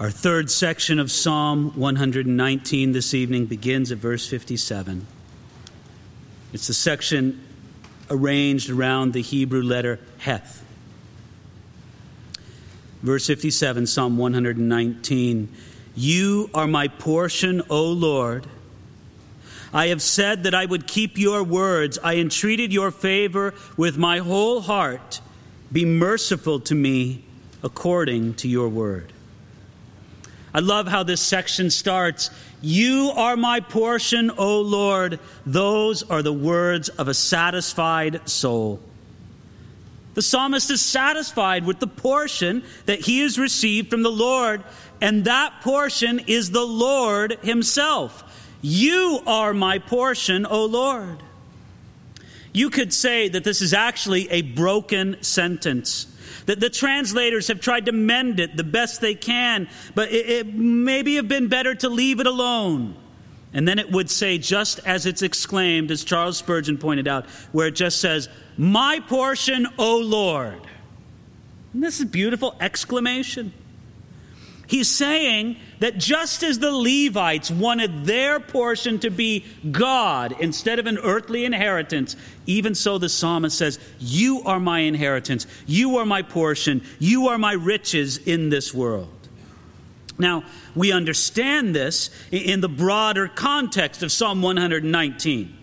Our third section of Psalm 119 this evening begins at verse 57. It's the section arranged around the Hebrew letter Heth. Verse 57, Psalm 119 You are my portion, O Lord. I have said that I would keep your words. I entreated your favor with my whole heart. Be merciful to me according to your word. I love how this section starts. You are my portion, O Lord. Those are the words of a satisfied soul. The psalmist is satisfied with the portion that he has received from the Lord, and that portion is the Lord himself. You are my portion, O Lord. You could say that this is actually a broken sentence. That the translators have tried to mend it the best they can, but it, it maybe have been better to leave it alone. And then it would say, just as it's exclaimed, as Charles Spurgeon pointed out, where it just says, My portion, O Lord. And this is beautiful exclamation. He's saying that just as the Levites wanted their portion to be God instead of an earthly inheritance, even so the psalmist says, You are my inheritance, you are my portion, you are my riches in this world. Now, we understand this in the broader context of Psalm 119.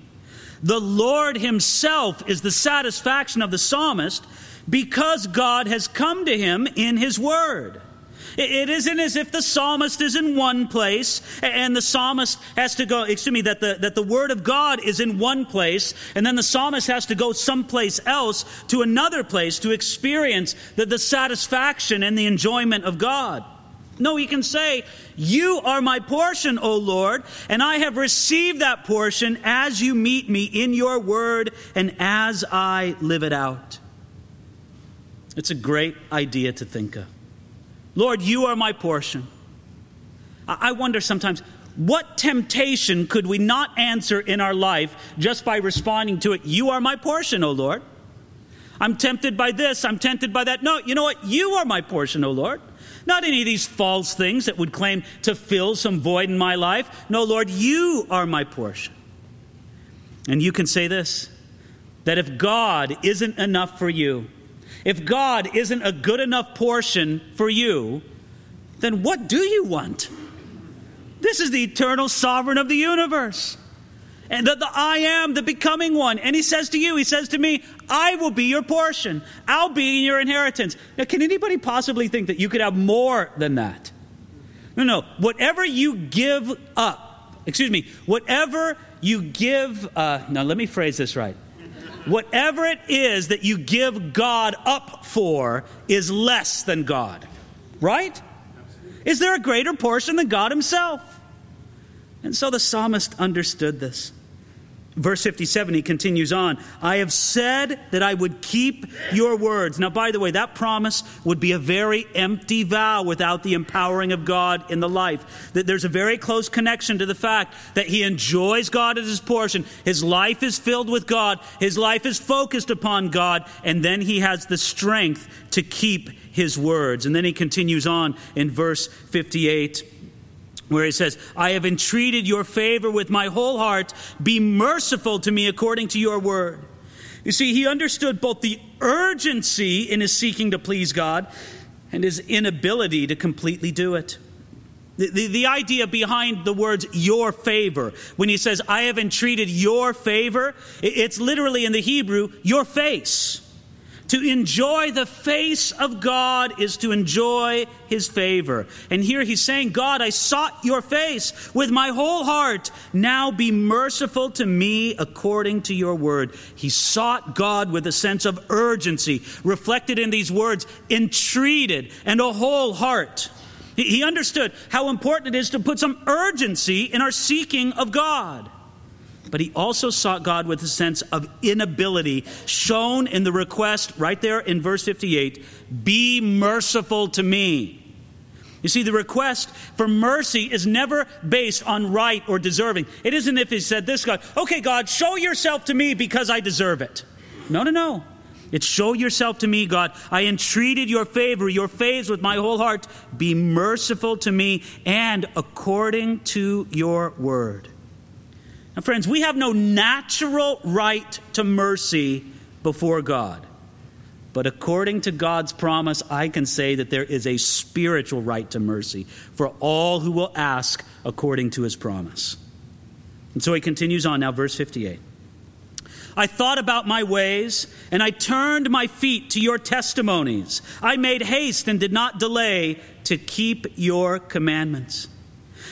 The Lord Himself is the satisfaction of the psalmist because God has come to him in His Word. It isn't as if the psalmist is in one place and the psalmist has to go, excuse me, that the, that the word of God is in one place and then the psalmist has to go someplace else to another place to experience the, the satisfaction and the enjoyment of God. No, he can say, You are my portion, O Lord, and I have received that portion as you meet me in your word and as I live it out. It's a great idea to think of. Lord, you are my portion. I wonder sometimes, what temptation could we not answer in our life just by responding to it? You are my portion, O Lord. I'm tempted by this, I'm tempted by that. No, you know what? You are my portion, O Lord. Not any of these false things that would claim to fill some void in my life. No, Lord, you are my portion. And you can say this that if God isn't enough for you, if God isn't a good enough portion for you, then what do you want? This is the eternal sovereign of the universe. And the, the, I am the becoming one. And he says to you, he says to me, I will be your portion. I'll be your inheritance. Now, can anybody possibly think that you could have more than that? No, no. Whatever you give up, excuse me, whatever you give, uh, now let me phrase this right whatever it is that you give God up for is less than God. Right? Is there a greater portion than God Himself? And so the psalmist understood this. Verse 57, he continues on I have said that I would keep your words. Now, by the way, that promise would be a very empty vow without the empowering of God in the life. That there's a very close connection to the fact that he enjoys God as his portion. His life is filled with God, his life is focused upon God, and then he has the strength to keep his words. And then he continues on in verse 58 where he says, I have entreated your favor with my whole heart. Be merciful to me according to your word. You see, he understood both the urgency in his seeking to please God and his inability to completely do it. The, the, the, idea behind the words your favor, when he says, I have entreated your favor, it's literally in the Hebrew, your face. To enjoy the face of God is to enjoy his favor. And here he's saying, God, I sought your face with my whole heart. Now be merciful to me according to your word. He sought God with a sense of urgency, reflected in these words, entreated and a whole heart. He understood how important it is to put some urgency in our seeking of God. But he also sought God with a sense of inability, shown in the request right there in verse 58 Be merciful to me. You see, the request for mercy is never based on right or deserving. It isn't if he said this, God, okay, God, show yourself to me because I deserve it. No, no, no. It's show yourself to me, God. I entreated your favor, your favors with my whole heart. Be merciful to me and according to your word. Now, friends, we have no natural right to mercy before God. But according to God's promise, I can say that there is a spiritual right to mercy for all who will ask according to his promise. And so he continues on now, verse 58. I thought about my ways, and I turned my feet to your testimonies. I made haste and did not delay to keep your commandments.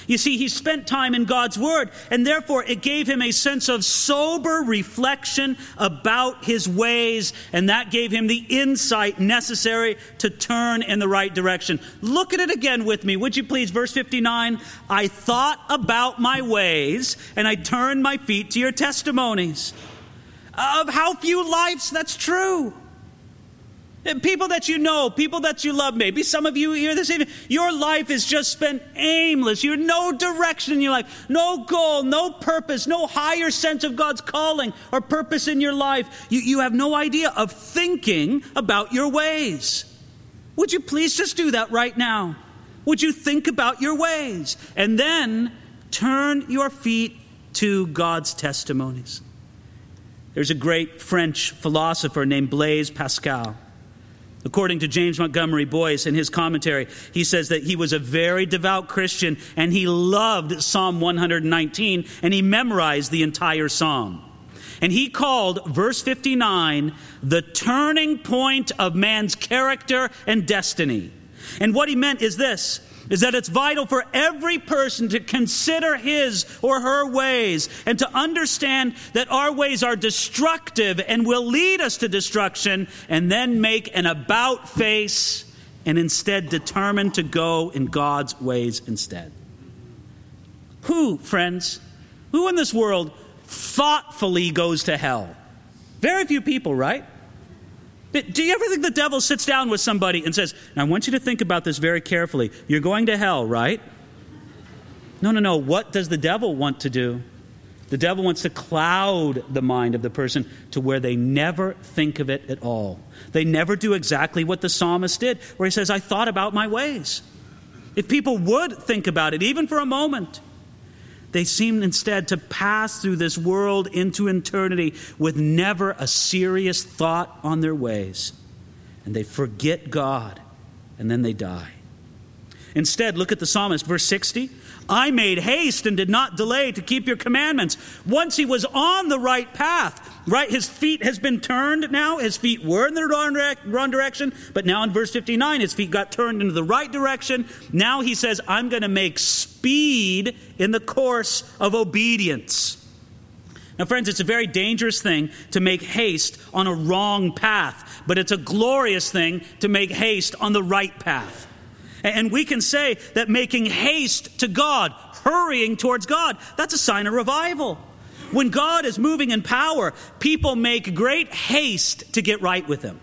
You see, he spent time in God's Word, and therefore it gave him a sense of sober reflection about his ways, and that gave him the insight necessary to turn in the right direction. Look at it again with me, would you please? Verse 59 I thought about my ways, and I turned my feet to your testimonies. Of how few lives that's true. People that you know, people that you love, maybe some of you here this evening, your life is just spent aimless. You're no direction in your life, no goal, no purpose, no higher sense of God's calling or purpose in your life. You, you have no idea of thinking about your ways. Would you please just do that right now? Would you think about your ways and then turn your feet to God's testimonies? There's a great French philosopher named Blaise Pascal. According to James Montgomery Boice in his commentary, he says that he was a very devout Christian and he loved Psalm 119 and he memorized the entire psalm. And he called verse 59 the turning point of man's character and destiny. And what he meant is this is that it's vital for every person to consider his or her ways and to understand that our ways are destructive and will lead us to destruction, and then make an about face and instead determine to go in God's ways instead. Who, friends, who in this world thoughtfully goes to hell? Very few people, right? Do you ever think the devil sits down with somebody and says, I want you to think about this very carefully. You're going to hell, right? No, no, no. What does the devil want to do? The devil wants to cloud the mind of the person to where they never think of it at all. They never do exactly what the psalmist did, where he says, I thought about my ways. If people would think about it, even for a moment, they seem instead to pass through this world into eternity with never a serious thought on their ways. And they forget God, and then they die. Instead, look at the psalmist, verse 60. I made haste and did not delay to keep your commandments. Once he was on the right path, right? His feet has been turned now. His feet were in the wrong direction, but now in verse 59, his feet got turned into the right direction. Now he says, I'm going to make speed in the course of obedience. Now, friends, it's a very dangerous thing to make haste on a wrong path, but it's a glorious thing to make haste on the right path. And we can say that making haste to God, hurrying towards God, that's a sign of revival. When God is moving in power, people make great haste to get right with Him.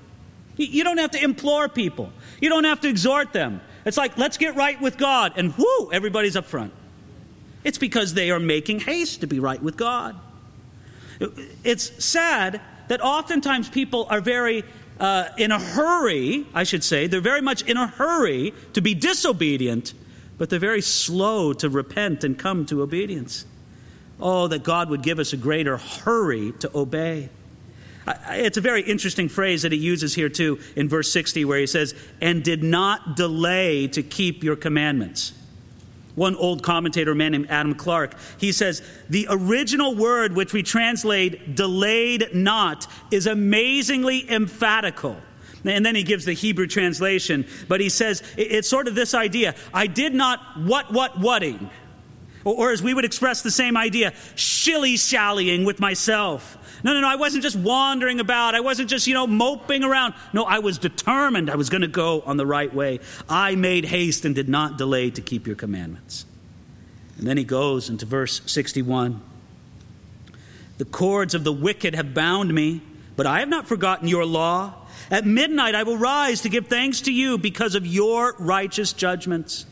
You don't have to implore people, you don't have to exhort them. It's like, let's get right with God, and whoo, everybody's up front. It's because they are making haste to be right with God. It's sad that oftentimes people are very uh, in a hurry, I should say, they're very much in a hurry to be disobedient, but they're very slow to repent and come to obedience. Oh, that God would give us a greater hurry to obey. It's a very interesting phrase that he uses here, too, in verse 60, where he says, and did not delay to keep your commandments. One old commentator, a man named Adam Clarke, he says, The original word which we translate delayed not is amazingly emphatical. And then he gives the Hebrew translation, but he says, It's sort of this idea I did not what, what, whating. Or, or as we would express the same idea, shilly shallying with myself. No, no, no, I wasn't just wandering about. I wasn't just, you know, moping around. No, I was determined I was going to go on the right way. I made haste and did not delay to keep your commandments. And then he goes into verse 61. The cords of the wicked have bound me, but I have not forgotten your law. At midnight I will rise to give thanks to you because of your righteous judgments.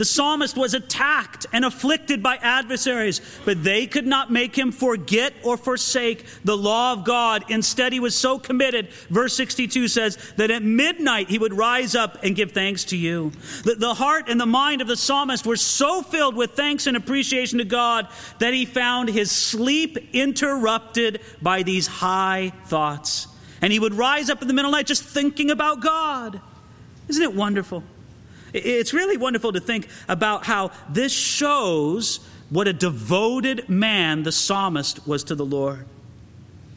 The psalmist was attacked and afflicted by adversaries, but they could not make him forget or forsake the law of God. Instead, he was so committed, verse 62 says, that at midnight he would rise up and give thanks to you. The, the heart and the mind of the psalmist were so filled with thanks and appreciation to God that he found his sleep interrupted by these high thoughts. And he would rise up in the middle of the night just thinking about God. Isn't it wonderful? It's really wonderful to think about how this shows what a devoted man the psalmist was to the Lord.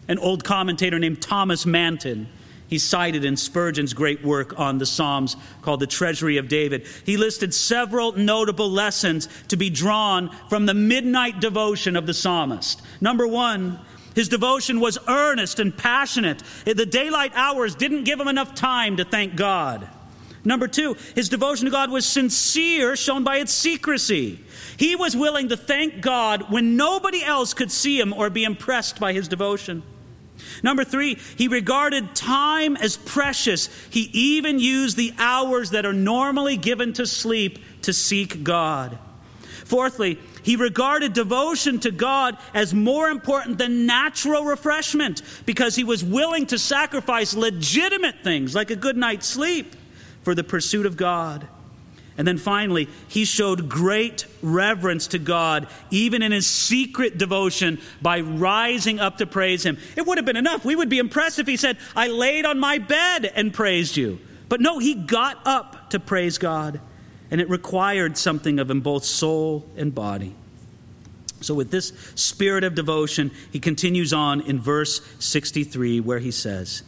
An old commentator named Thomas Manton, he cited in Spurgeon's great work on the Psalms called The Treasury of David. He listed several notable lessons to be drawn from the midnight devotion of the psalmist. Number one, his devotion was earnest and passionate. The daylight hours didn't give him enough time to thank God. Number two, his devotion to God was sincere, shown by its secrecy. He was willing to thank God when nobody else could see him or be impressed by his devotion. Number three, he regarded time as precious. He even used the hours that are normally given to sleep to seek God. Fourthly, he regarded devotion to God as more important than natural refreshment because he was willing to sacrifice legitimate things like a good night's sleep for the pursuit of God. And then finally, he showed great reverence to God, even in his secret devotion, by rising up to praise him. It would have been enough. We would be impressed if he said, I laid on my bed and praised you. But no, he got up to praise God, and it required something of him, both soul and body. So, with this spirit of devotion, he continues on in verse 63, where he says,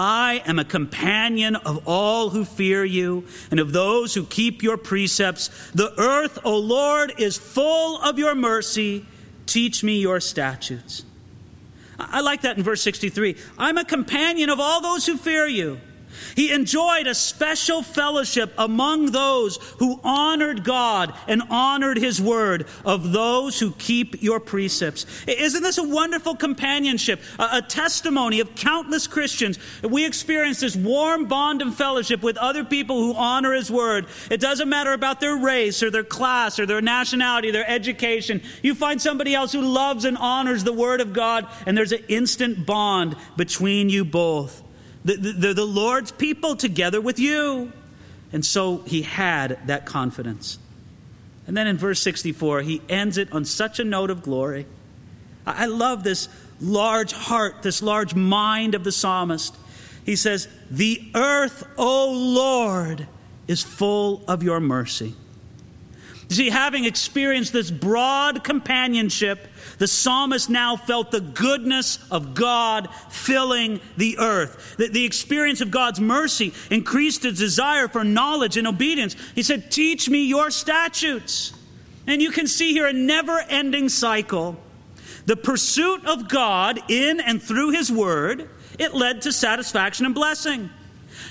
I am a companion of all who fear you and of those who keep your precepts. The earth, O Lord, is full of your mercy. Teach me your statutes. I like that in verse 63. I'm a companion of all those who fear you. He enjoyed a special fellowship among those who honored God and honored His word, of those who keep your precepts. Isn't this a wonderful companionship, a, testimony of countless Christians? We experience this warm bond and fellowship with other people who honor His word. It doesn't matter about their race or their class or their nationality, their education. You find somebody else who loves and honors the word of God, and there's an instant bond between you both. They're the Lord's people together with you. And so he had that confidence. And then in verse 64, he ends it on such a note of glory. I love this large heart, this large mind of the psalmist. He says, The earth, O Lord, is full of your mercy. You see, having experienced this broad companionship, the psalmist now felt the goodness of God filling the earth. The, the, experience of God's mercy increased his desire for knowledge and obedience. He said, Teach me your statutes. And you can see here a never ending cycle. The pursuit of God in and through his word, it led to satisfaction and blessing.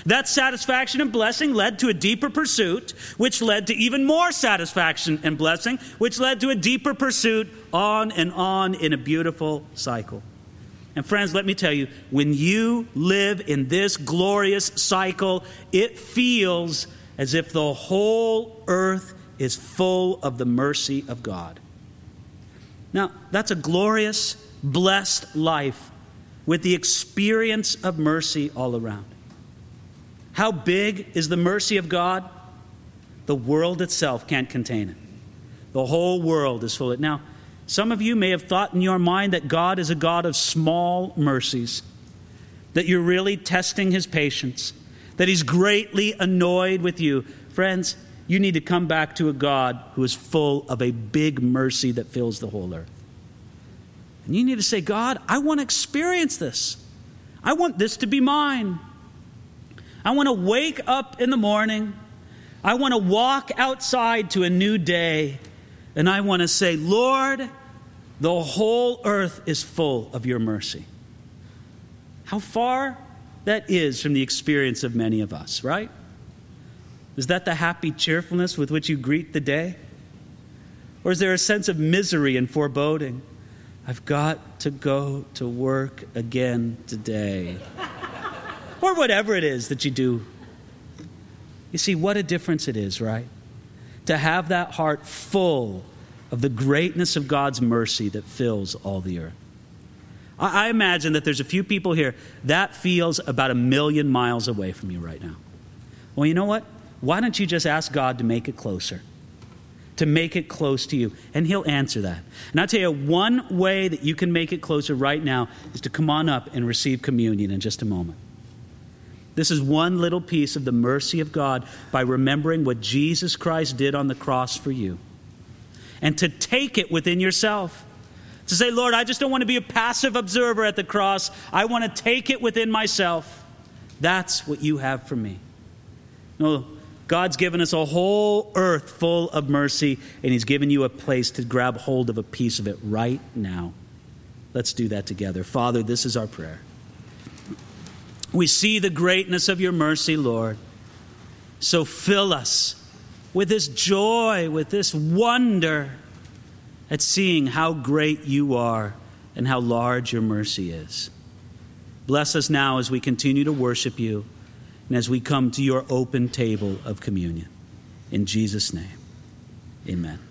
That satisfaction and blessing led to a deeper pursuit, which led to even more satisfaction and blessing, which led to a deeper pursuit, on and on in a beautiful cycle. And friends, let me tell you, when you live in this glorious cycle, it feels as if the whole earth is full of the mercy of God. Now, that's a glorious, blessed life with the experience of mercy all around. How big is the mercy of God? The world itself can't contain it. The whole world is full of it. Now, some of you may have thought in your mind that God is a God of small mercies, that you're really testing his patience, that he's greatly annoyed with you. Friends, you need to come back to a God who is full of a big mercy that fills the whole earth. And you need to say, God, I want to experience this. I want this to be mine. I want to wake up in the morning. I want to walk outside to a new day. And I want to say, Lord, the whole earth is full of your mercy. How far that is from the experience of many of us, right? Is that the happy cheerfulness with which you greet the day? Or is there a sense of misery and foreboding? I've got to go to work again today or whatever it is that you do. You see, what a difference it is, right? to have that heart full of the greatness of God's mercy that fills all the earth. I, I imagine that there's a few people here that feels about a million miles away from you right now. Well, you know what? Why don't you just ask God to make it closer? To make it close to you, and He'll answer that. And I'll tell you, one way that you can make it closer right now is to come on up and receive communion in just a moment. This is one little piece of the mercy of God by remembering what Jesus Christ did on the cross for you. And to take it within yourself. To say, Lord, I just don't want to be a passive observer at the cross. I want to take it within myself. That's what you have for me. No, God's given us a whole earth full of mercy, and He's given you a place to grab hold of a piece of it right now. Let's do that together. Father, this is our prayer. We see the greatness of your mercy, Lord. So fill us with this joy, with this wonder at seeing how great you are and how large your mercy is. Bless us now as we continue to worship you and as we come to your open table of communion. In Jesus' name, amen.